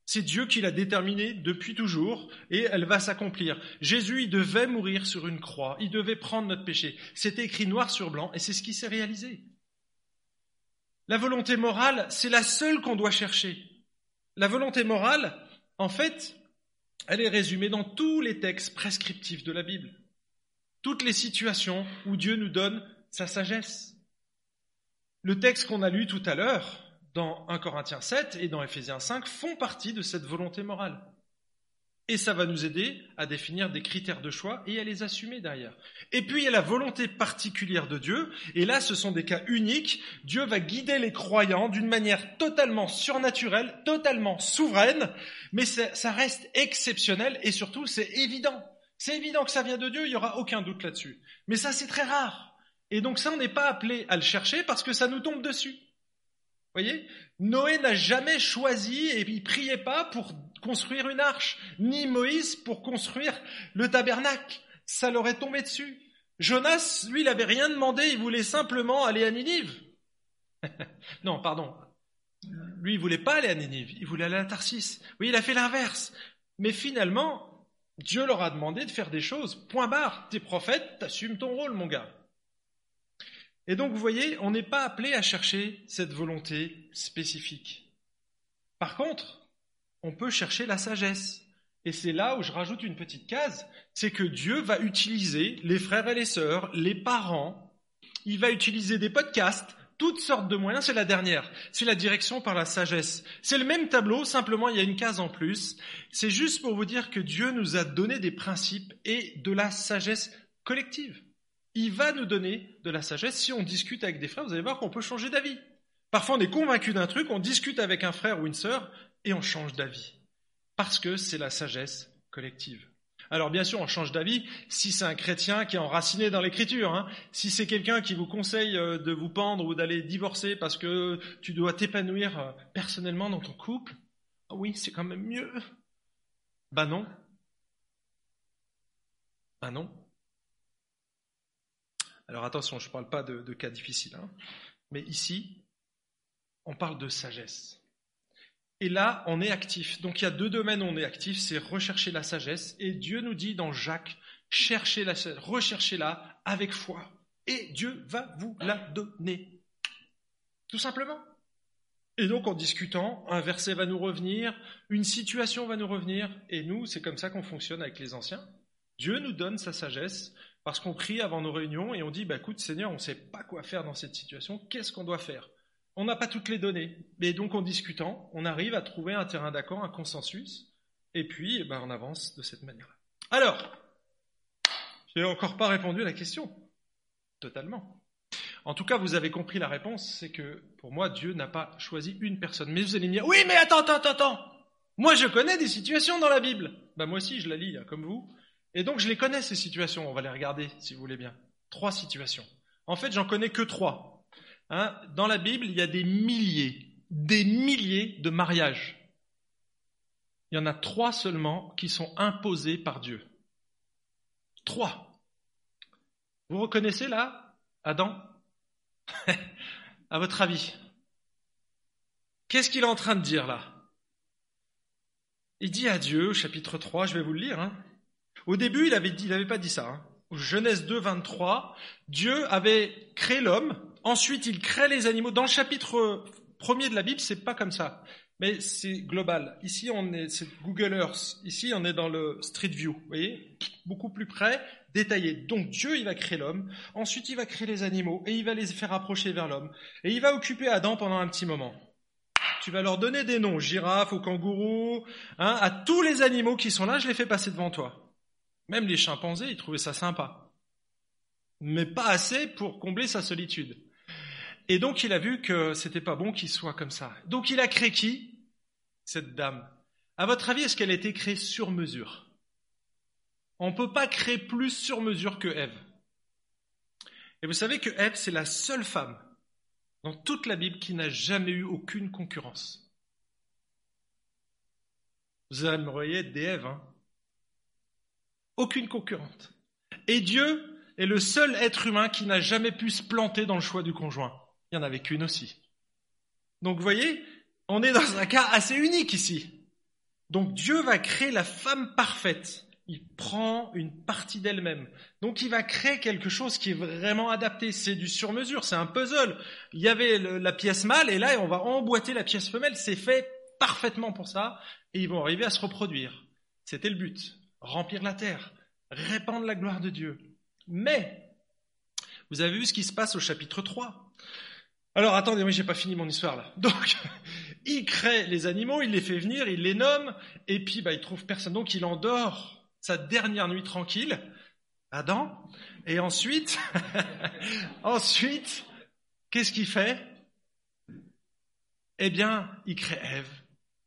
A: C'est Dieu qui l'a déterminée depuis toujours et elle va s'accomplir. Jésus, il devait mourir sur une croix, il devait prendre notre péché. C'est écrit noir sur blanc et c'est ce qui s'est réalisé. La volonté morale, c'est la seule qu'on doit chercher. La volonté morale, en fait, elle est résumée dans tous les textes prescriptifs de la Bible. Toutes les situations où Dieu nous donne sa sagesse. Le texte qu'on a lu tout à l'heure, dans 1 Corinthiens 7 et dans Éphésiens 5, font partie de cette volonté morale. Et ça va nous aider à définir des critères de choix et à les assumer derrière. Et puis il y a la volonté particulière de Dieu, et là ce sont des cas uniques. Dieu va guider les croyants d'une manière totalement surnaturelle, totalement souveraine, mais ça reste exceptionnel et surtout c'est évident. C'est évident que ça vient de Dieu, il n'y aura aucun doute là-dessus. Mais ça c'est très rare. Et donc ça on n'est pas appelé à le chercher parce que ça nous tombe dessus. Voyez Noé n'a jamais choisi et il priait pas pour construire une arche, ni Moïse pour construire le tabernacle. Ça leur tombé dessus. Jonas, lui, il n'avait rien demandé, il voulait simplement aller à Ninive. non, pardon. Lui, il voulait pas aller à Ninive, il voulait aller à Tarsis. Oui, il a fait l'inverse. Mais finalement, Dieu leur a demandé de faire des choses. Point barre. T'es prophète, t'assumes ton rôle, mon gars. Et donc, vous voyez, on n'est pas appelé à chercher cette volonté spécifique. Par contre, on peut chercher la sagesse. Et c'est là où je rajoute une petite case, c'est que Dieu va utiliser les frères et les sœurs, les parents, il va utiliser des podcasts, toutes sortes de moyens, c'est la dernière, c'est la direction par la sagesse. C'est le même tableau, simplement il y a une case en plus. C'est juste pour vous dire que Dieu nous a donné des principes et de la sagesse collective. Il va nous donner de la sagesse. Si on discute avec des frères, vous allez voir qu'on peut changer d'avis. Parfois on est convaincu d'un truc, on discute avec un frère ou une sœur, et on change d'avis. Parce que c'est la sagesse collective. Alors bien sûr, on change d'avis si c'est un chrétien qui est enraciné dans l'écriture. Hein. Si c'est quelqu'un qui vous conseille euh, de vous pendre ou d'aller divorcer parce que tu dois t'épanouir euh, personnellement dans ton couple, ah oui, c'est quand même mieux. Ben non. Ben non. Alors attention, je ne parle pas de, cas difficiles. Hein. Mais ici, on parle de sagesse. Et là, on est actif. Donc il y a deux domaines où on est actif, c'est rechercher la sagesse. Et Dieu nous dit dans Jacques, cherchez la sagesse, recherchez-la avec foi. Et Dieu va vous la donner. Tout simplement. Et donc en discutant, un verset va nous revenir, une situation va nous revenir, et nous, c'est comme ça qu'on fonctionne avec les anciens. Dieu nous donne sa sagesse parce qu'on prie avant nos réunions et on dit, bah, écoute Seigneur, on ne sait pas quoi faire dans cette situation, qu'est-ce qu'on doit faire? On n'a pas toutes les données. Mais donc en discutant, on arrive à trouver un terrain d'accord, un consensus, et puis eh ben, on avance de cette manière-là. Alors, je n'ai encore pas répondu à la question. Totalement. En tout cas, vous avez compris la réponse, c'est que pour moi, Dieu n'a pas choisi une personne. Mais vous allez me dire, oui, mais attends, attends, attends, moi je connais des situations dans la Bible. Ben, moi aussi, je la lis, hein, comme vous. Et donc, je les connais, ces situations. On va les regarder, si vous voulez bien. Trois situations. En fait, j'en connais que trois. Hein, dans la Bible, il y a des milliers, des milliers de mariages. Il y en a trois seulement qui sont imposés par Dieu. Trois. Vous reconnaissez là Adam À votre avis Qu'est-ce qu'il est en train de dire là? Il dit à Dieu, chapitre 3, je vais vous le lire. Hein. Au début, il avait dit, il n'avait pas dit ça. Hein. Genèse 2, 23, Dieu avait créé l'homme, ensuite il crée les animaux. Dans le chapitre premier de la Bible, c'est pas comme ça, mais c'est global. Ici, on est, c'est Google Earth. Ici, on est dans le Street View. Vous voyez, beaucoup plus près, détaillé. Donc Dieu, il va créer l'homme. Ensuite, il va créer les animaux et il va les faire approcher vers l'homme. Et il va occuper Adam pendant un petit moment. Tu vas leur donner des noms, girafe ou kangourou, hein, à tous les animaux qui sont là, je les fais passer devant toi. Même les chimpanzés, ils trouvaient ça sympa. Mais pas assez pour combler sa solitude. Et donc il a vu que c'était pas bon qu'il soit comme ça. Donc il a créé qui Cette dame? À votre avis, est-ce qu'elle a été créée sur mesure? On ne peut pas créer plus sur mesure que Ève. Et vous savez que Ève, c'est la seule femme dans toute la Bible qui n'a jamais eu aucune concurrence. Vous aimeriez des Ève, hein aucune concurrente. Et Dieu est le seul être humain qui n'a jamais pu se planter dans le choix du conjoint. Il n'y en avait qu'une aussi. Donc vous voyez, on est dans un cas assez unique ici. Donc Dieu va créer la femme parfaite. Il prend une partie d'elle-même. Donc il va créer quelque chose qui est vraiment adapté. C'est du sur-mesure, c'est un puzzle. Il y avait la pièce mâle et là on va emboîter la pièce femelle. C'est fait parfaitement pour ça et ils vont arriver à se reproduire. C'était le but remplir la terre, répandre la gloire de Dieu. Mais, vous avez vu ce qui se passe au chapitre 3. Alors attendez, moi j'ai pas fini mon histoire là. Donc, il crée les animaux, il les fait venir, il les nomme, et puis bah, il trouve personne. Donc il endort sa dernière nuit tranquille, Adam, et ensuite, ensuite, qu'est-ce qu'il fait? Eh bien, il crée Ève.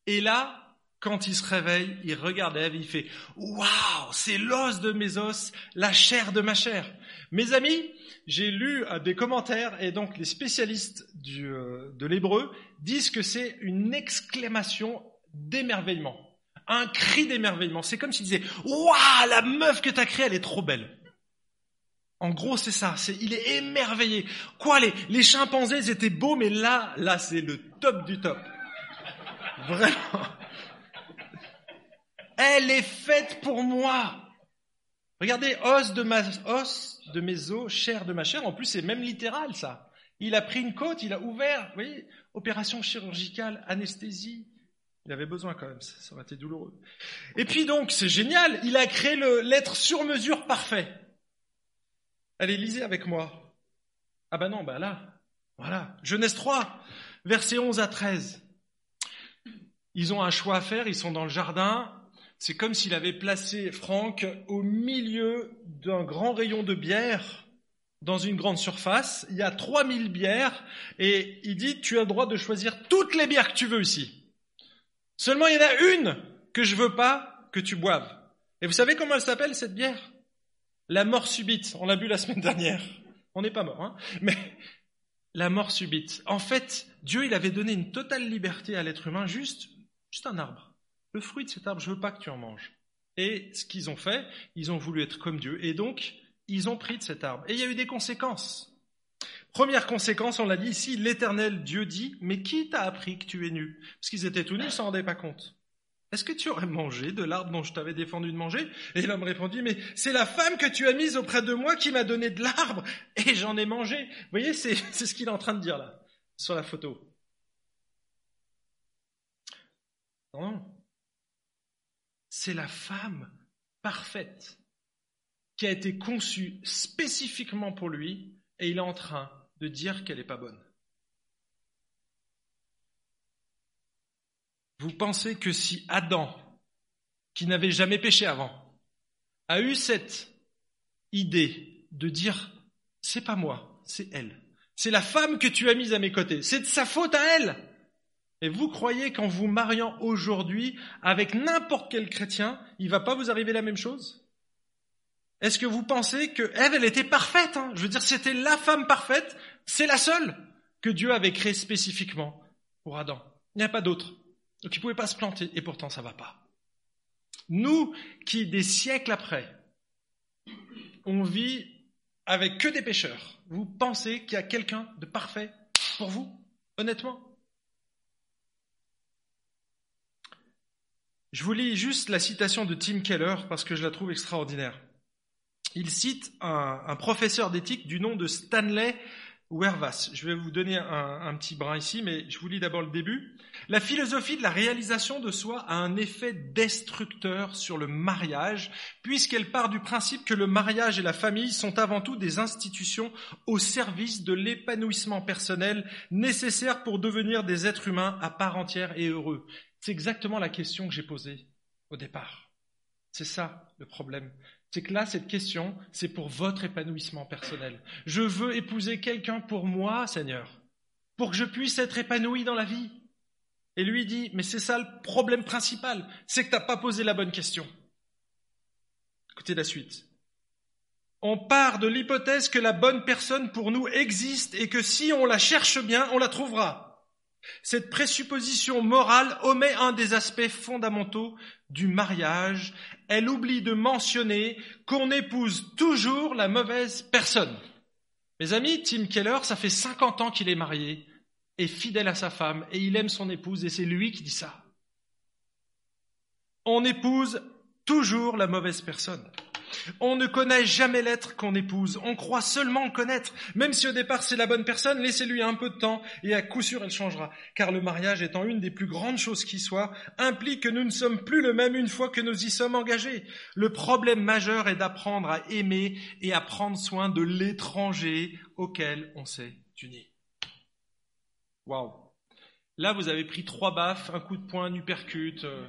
A: Et là, quand il se réveille, il regarde Ève, il fait Waouh, c'est l'os de mes os, la chair de ma chair. Mes amis, j'ai lu euh, des commentaires et donc les spécialistes euh, de l'hébreu disent que c'est une exclamation d'émerveillement, un cri d'émerveillement. C'est comme s'il disait Waouh, la meuf que t'as créée, elle est trop belle. En gros, c'est ça. C'est, il est émerveillé. Quoi, les, les chimpanzés étaient beaux, mais là, là, c'est le top du top. Vraiment. Elle est faite pour moi. Regardez, os de, ma, os de mes os, chair de ma chair. En plus, c'est même littéral, ça. Il a pris une côte, il a ouvert, vous voyez, opération chirurgicale, anesthésie. Il avait besoin quand même, ça aurait été douloureux. Et puis donc, c'est génial, il a créé l'être sur mesure parfait. Allez, lisez avec moi. Ah ben non, ben là, voilà. Genèse 3, versets 11 à 13. Ils ont un choix à faire, ils sont dans le jardin, c'est comme s'il avait placé Franck au milieu d'un grand rayon de bière dans une grande surface. Il y a 3000 bières et il dit tu as le droit de choisir toutes les bières que tu veux ici. Seulement il y en a une que je veux pas que tu boives. Et vous savez comment elle s'appelle cette bière? La mort subite. On l'a bu la semaine dernière. On n'est pas mort, hein Mais la mort subite. En fait, Dieu, il avait donné une totale liberté à l'être humain, juste, juste un arbre le fruit de cet arbre, je veux pas que tu en manges. Et ce qu'ils ont fait, ils ont voulu être comme Dieu. Et donc, ils ont pris de cet arbre. Et il y a eu des conséquences. Première conséquence, on l'a dit ici, l'éternel Dieu dit, mais qui t'a appris que tu es nu? Parce qu'ils étaient tout nus, ils s'en rendaient pas compte. Est-ce que tu aurais mangé de l'arbre dont je t'avais défendu de manger? Et l'homme répondit, mais c'est la femme que tu as mise auprès de moi qui m'a donné de l'arbre et j'en ai mangé. Vous voyez, c'est ce qu'il est en train de dire là, sur la photo. Non, c'est la femme parfaite qui a été conçue spécifiquement pour lui et il est en train de dire qu'elle n'est pas bonne. Vous pensez que si Adam, qui n'avait jamais péché avant, a eu cette idée de dire c'est pas moi, c'est elle. C'est la femme que tu as mise à mes côtés. C'est de sa faute à elle. Et vous croyez qu'en vous mariant aujourd'hui avec n'importe quel chrétien, il va pas vous arriver la même chose? Est-ce que vous pensez que Ève, elle était parfaite hein? Je veux dire, c'était la femme parfaite, c'est la seule que Dieu avait créée spécifiquement pour Adam. Il n'y a pas d'autre. Donc il pouvait pas se planter, et pourtant ça va pas. Nous, qui des siècles après, on vit avec que des pécheurs, vous pensez qu'il y a quelqu'un de parfait pour vous, honnêtement? Je vous lis juste la citation de Tim Keller parce que je la trouve extraordinaire. Il cite un, professeur d'éthique du nom de Stanley Wervas. Je vais vous donner un, petit brin ici, mais je vous lis d'abord le début. La philosophie de la réalisation de soi a un effet destructeur sur le mariage, puisqu'elle part du principe que le mariage et la famille sont avant tout des institutions au service de l'épanouissement personnel nécessaire pour devenir des êtres humains à part entière et heureux. C'est exactement la question que j'ai posée au départ. C'est ça le problème. C'est que là, cette question, c'est pour votre épanouissement personnel. Je veux épouser quelqu'un pour moi, Seigneur, pour que je puisse être épanoui dans la vie. Et lui dit, mais c'est ça le problème principal, c'est que tu n'as pas posé la bonne question. Écoutez la suite. On part de l'hypothèse que la bonne personne pour nous existe et que si on la cherche bien, on la trouvera. Cette présupposition morale omet un des aspects fondamentaux du mariage. Elle oublie de mentionner qu'on épouse toujours la mauvaise personne. Mes amis, Tim Keller, ça fait 50 ans qu'il est marié, est fidèle à sa femme et il aime son épouse et c'est lui qui dit ça. On épouse toujours la mauvaise personne. On ne connaît jamais l'être qu'on épouse, on croit seulement connaître. Même si au départ c'est la bonne personne, laissez-lui un peu de temps et à coup sûr elle changera. Car le mariage étant une des plus grandes choses qui soient, implique que nous ne sommes plus le même une fois que nous y sommes engagés. Le problème majeur est d'apprendre à aimer et à prendre soin de l'étranger auquel on s'est uni. Waouh. Là, vous avez pris trois baffes, un coup de poing, un uppercut. Euh.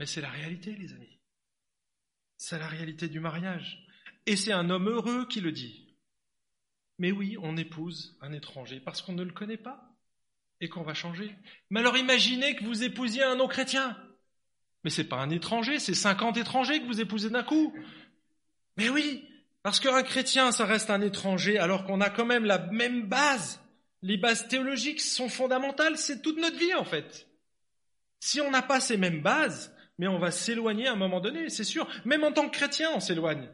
A: Mais c'est la réalité, les amis. C'est la réalité du mariage. Et c'est un homme heureux qui le dit. Mais oui, on épouse un étranger parce qu'on ne le connaît pas et qu'on va changer. Mais alors imaginez que vous épousiez un non-chrétien. Mais c'est pas un étranger, c'est 50 étrangers que vous épousez d'un coup. Mais oui, parce qu'un chrétien, ça reste un étranger alors qu'on a quand même la même base. Les bases théologiques sont fondamentales, c'est toute notre vie en fait. Si on n'a pas ces mêmes bases, mais on va s'éloigner à un moment donné, c'est sûr. Même en tant que chrétien, on s'éloigne.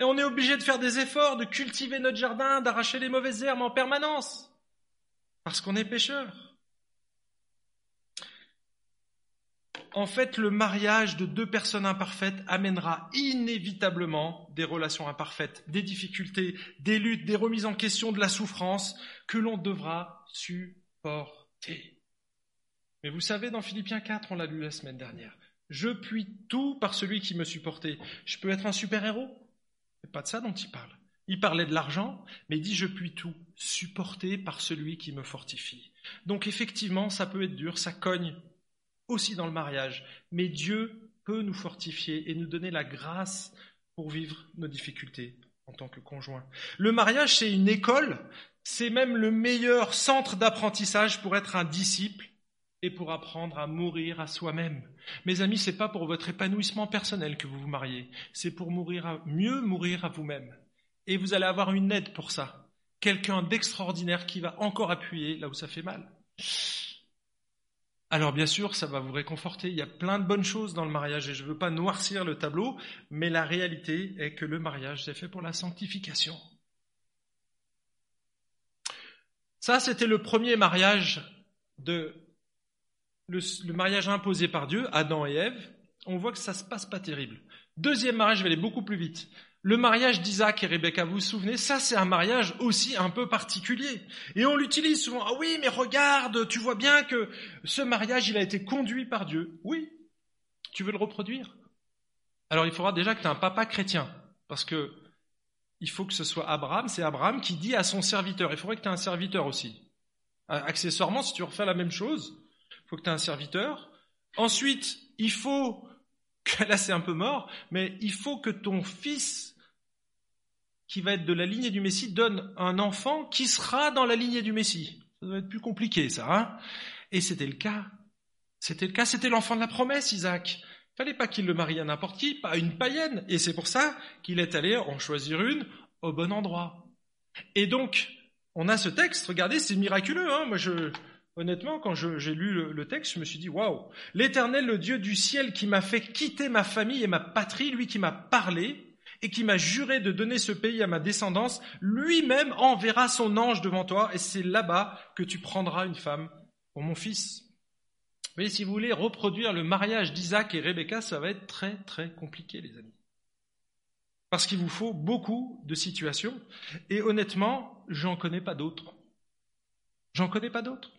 A: Et on est obligé de faire des efforts, de cultiver notre jardin, d'arracher les mauvaises herbes en permanence, parce qu'on est pécheur. En fait, le mariage de deux personnes imparfaites amènera inévitablement des relations imparfaites, des difficultés, des luttes, des remises en question, de la souffrance que l'on devra supporter. Mais vous savez, dans Philippiens 4, on l'a lu la semaine dernière, je puis tout par celui qui me supportait. Je peux être un super-héros? C'est pas de ça dont il parle. Il parlait de l'argent, mais il dit je puis tout, supporter par celui qui me fortifie. Donc effectivement, ça peut être dur, ça cogne aussi dans le mariage, mais Dieu peut nous fortifier et nous donner la grâce pour vivre nos difficultés en tant que conjoint. Le mariage, c'est une école, c'est même le meilleur centre d'apprentissage pour être un disciple et pour apprendre à mourir à soi-même. Mes amis, c'est pas pour votre épanouissement personnel que vous vous mariez, c'est pour mourir à, mieux mourir à vous-même. Et vous allez avoir une aide pour ça. Quelqu'un d'extraordinaire qui va encore appuyer là où ça fait mal. Alors bien sûr, ça va vous réconforter. Il y a plein de bonnes choses dans le mariage et je ne veux pas noircir le tableau, mais la réalité est que le mariage, c'est fait pour la sanctification. Ça, c'était le premier mariage de le, mariage imposé par Dieu, Adam et Ève, on voit que ça se passe pas terrible. Deuxième mariage, je vais aller beaucoup plus vite. Le mariage d'Isaac et Rebecca, vous vous souvenez, ça c'est un mariage aussi un peu particulier. Et on l'utilise souvent. Ah oui, mais regarde, tu vois bien que ce mariage, il a été conduit par Dieu. Oui. Tu veux le reproduire? Alors il faudra déjà que tu aies un papa chrétien. Parce que il faut que ce soit Abraham, c'est Abraham qui dit à son serviteur. Il faudrait que tu aies un serviteur aussi. Accessoirement, si tu refais la même chose, faut que tu aies un serviteur. Ensuite, il faut que, là c'est un peu mort, mais il faut que ton fils qui va être de la lignée du Messie donne un enfant qui sera dans la lignée du Messie. Ça doit être plus compliqué, ça. Hein Et c'était le cas. C'était le cas, c'était l'enfant de la promesse, Isaac. Il fallait pas qu'il le marie à n'importe qui, pas à une païenne. Et c'est pour ça qu'il est allé en choisir une au bon endroit. Et donc, on a ce texte, regardez, c'est miraculeux. Hein Moi, je, honnêtement, quand j'ai lu le, texte, je me suis dit, waouh, l'Éternel, le Dieu du ciel qui m'a fait quitter ma famille et ma patrie, lui qui m'a parlé et qui m'a juré de donner ce pays à ma descendance, lui-même enverra son ange devant toi et c'est là-bas que tu prendras une femme pour mon fils. Mais si vous voulez reproduire le mariage d'Isaac et Rebecca, ça va être très très compliqué, les amis. Parce qu'il vous faut beaucoup de situations. Et honnêtement, j'en connais pas d'autres. J'en connais pas d'autres.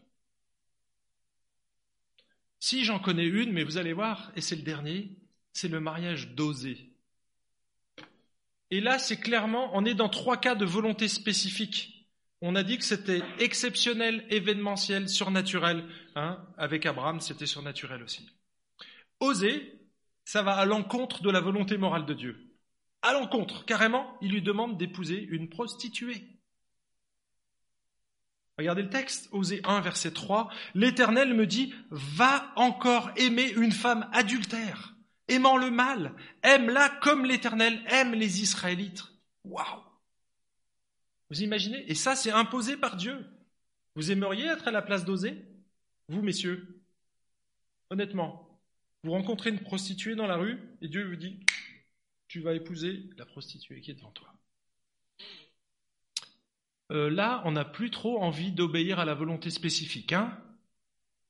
A: Si j'en connais une, mais vous allez voir, et c'est le dernier, c'est le mariage d'Osée. Et là, c'est clairement, on est dans trois cas de volonté spécifique. On a dit que c'était exceptionnel, événementiel, surnaturel. Hein Avec Abraham, c'était surnaturel aussi. Oser, ça va à l'encontre de la volonté morale de Dieu à l'encontre. Carrément, il lui demande d'épouser une prostituée. Regardez le texte, Osée 1, verset 3. L'Éternel me dit, va encore aimer une femme adultère, aimant le mal, aime-la comme l'Éternel aime les Israélites. Waouh Vous imaginez? Et ça, c'est imposé par Dieu. Vous aimeriez être à la place d'Osée? Vous, messieurs? Honnêtement, vous rencontrez une prostituée dans la rue et Dieu vous dit, tu vas épouser la prostituée qui est devant toi. Euh, là, on n'a plus trop envie d'obéir à la volonté spécifique. Hein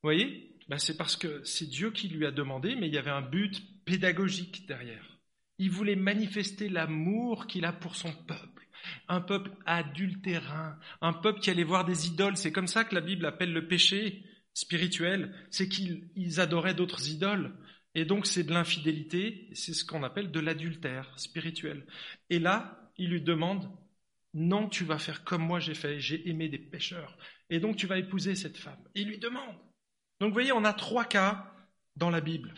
A: Vous voyez? Ben, C'est parce que c'est Dieu qui lui a demandé, mais il y avait un but pédagogique derrière. Il voulait manifester l'amour qu'il a pour son peuple. Un peuple adultérin, un peuple qui allait voir des idoles. C'est comme ça que la Bible appelle le péché spirituel. C'est qu'ils adoraient d'autres idoles. Et donc c'est de l'infidélité, c'est ce qu'on appelle de l'adultère spirituel. Et là, il lui demande, non, tu vas faire comme moi j'ai fait, j'ai aimé des pécheurs. Et donc tu vas épouser cette femme. il lui demande. Donc vous voyez, on a trois cas dans la Bible.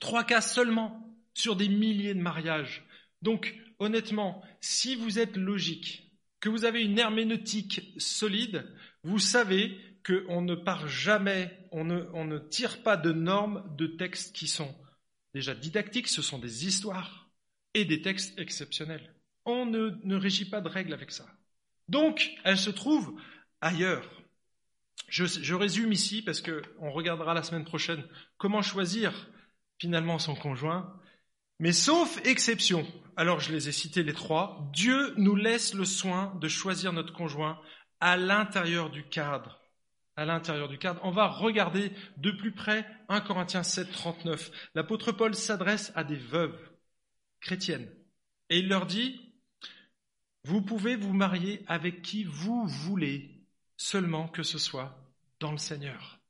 A: Trois cas seulement sur des milliers de mariages. Donc honnêtement, si vous êtes logique, que vous avez une herméneutique solide, vous savez qu'on ne part jamais, on ne, tire pas de normes de textes qui sont déjà didactiques, ce sont des histoires et des textes exceptionnels. On ne, régit pas de règles avec ça. Donc, elle se trouve ailleurs. Je, je résume ici parce qu'on regardera la semaine prochaine comment choisir finalement son conjoint. Mais sauf exception, alors je les ai cités les trois, Dieu nous laisse le soin de choisir notre conjoint à l'intérieur du cadre à l'intérieur du cadre. On va regarder de plus près 1 Corinthiens 7, 39. L'apôtre Paul s'adresse à des veuves chrétiennes et il leur dit, vous pouvez vous marier avec qui vous voulez, seulement que ce soit dans le Seigneur.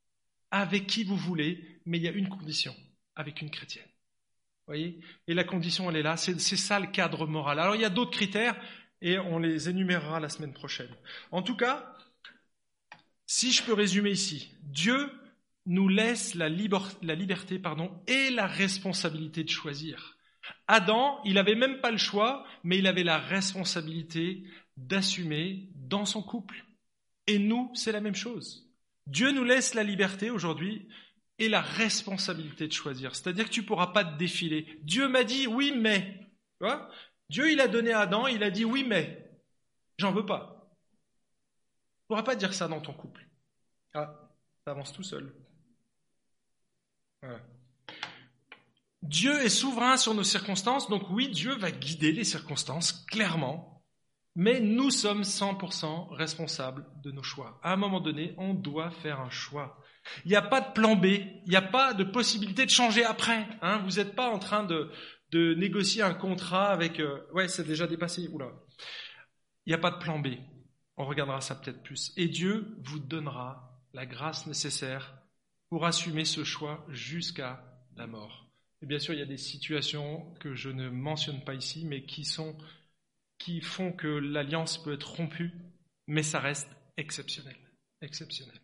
A: Avec qui vous voulez, mais il y a une condition, avec une chrétienne. Voyez? Et la condition, elle est là. C'est ça le cadre moral. Alors il y a d'autres critères et on les énumérera la semaine prochaine. En tout cas, si je peux résumer ici, Dieu nous laisse la, liberté pardon, et la responsabilité de choisir. Adam, il n'avait même pas le choix, mais il avait la responsabilité d'assumer dans son couple. Et nous, c'est la même chose. Dieu nous laisse la liberté aujourd'hui et la responsabilité de choisir. C'est-à-dire que tu ne pourras pas te défiler. Dieu m'a dit oui, mais. Dieu, il a donné à Adam, il a dit oui, mais. J'en veux pas ne pourras pas dire ça dans ton couple. Ah, ça avance tout seul. Dieu est souverain sur nos circonstances, donc oui, Dieu va guider les circonstances, clairement, mais nous sommes 100% responsables de nos choix. À un moment donné, on doit faire un choix. Il n'y a pas de plan B, il n'y a pas de possibilité de changer après. Hein. Vous n'êtes pas en train de, négocier un contrat avec... Euh, ouais, c'est déjà dépassé. Oula. Il n'y a pas de plan B. On regardera ça peut-être plus. Et Dieu vous donnera la grâce nécessaire pour assumer ce choix jusqu'à la mort. Et bien sûr, il y a des situations que je ne mentionne pas ici, mais qui sont, qui font que l'alliance peut être rompue, mais ça reste exceptionnel. Exceptionnel.